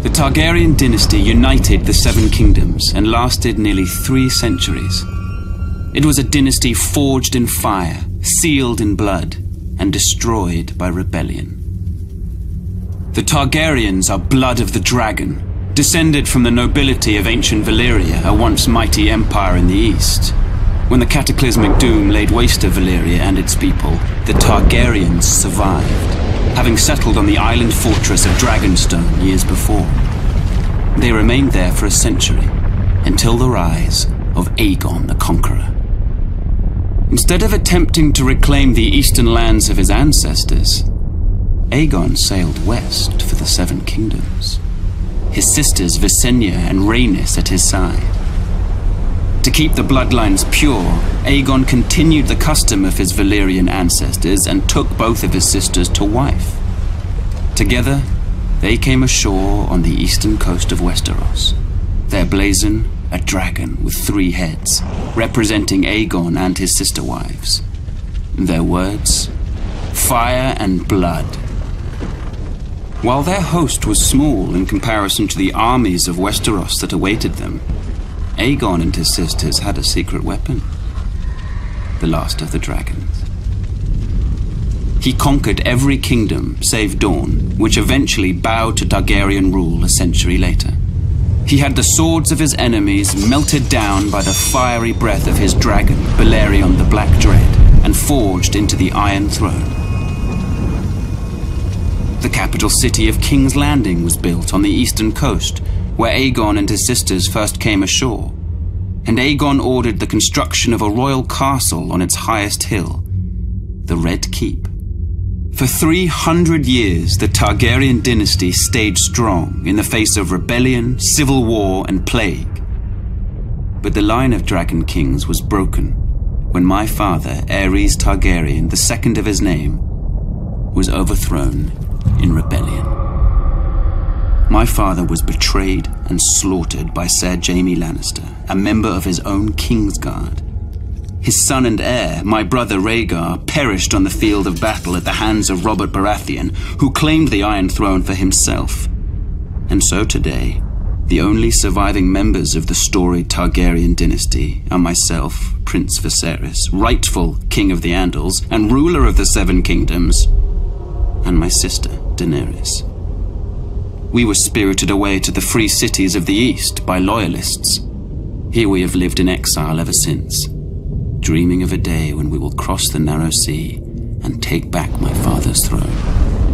The Targaryen dynasty united the Seven Kingdoms and lasted nearly three centuries. It was a dynasty forged in fire, sealed in blood, and destroyed by rebellion. The Targaryens are blood of the dragon, descended from the nobility of ancient Valyria, a once mighty empire in the east. When the cataclysmic doom laid waste to Valyria and its people, the Targaryens survived, having settled on the island fortress of Dragonstone years before. They remained there for a century, until the rise of Aegon the Conqueror. Instead of attempting to reclaim the eastern lands of his ancestors, Aegon sailed west for the Seven Kingdoms, his sisters Visenya and Rhaenys at his side. To keep the bloodlines pure, Aegon continued the custom of his Valyrian ancestors and took both of his sisters to wife. Together, they came ashore on the eastern coast of Westeros, their blazon a dragon with three heads, representing Aegon and his sister wives. Their words fire and blood. While their host was small in comparison to the armies of Westeros that awaited them, Aegon and his sisters had a secret weapon the last of the dragons. He conquered every kingdom save Dorne, which eventually bowed to Targaryen rule a century later. He had the swords of his enemies melted down by the fiery breath of his dragon, Balerion the Black Dread, and forged into the Iron Throne. The capital city of King's Landing was built on the eastern coast, where Aegon and his sisters first came ashore. And Aegon ordered the construction of a royal castle on its highest hill, the Red Keep. For 300 years, the Targaryen dynasty stayed strong in the face of rebellion, civil war, and plague. But the line of dragon kings was broken when my father, Aerys Targaryen, the second of his name, was overthrown in rebellion. My father was betrayed and slaughtered by Ser Jaime Lannister, a member of his own Kingsguard. His son and heir, my brother Rhaegar, perished on the field of battle at the hands of Robert Baratheon, who claimed the Iron Throne for himself. And so today, the only surviving members of the storied Targaryen dynasty are myself, Prince Viserys, rightful King of the Andals and ruler of the Seven Kingdoms, and my sister, Daenerys. We were spirited away to the free cities of the East by loyalists. Here we have lived in exile ever since dreaming of a day when we will cross the narrow sea and take back my father's throne.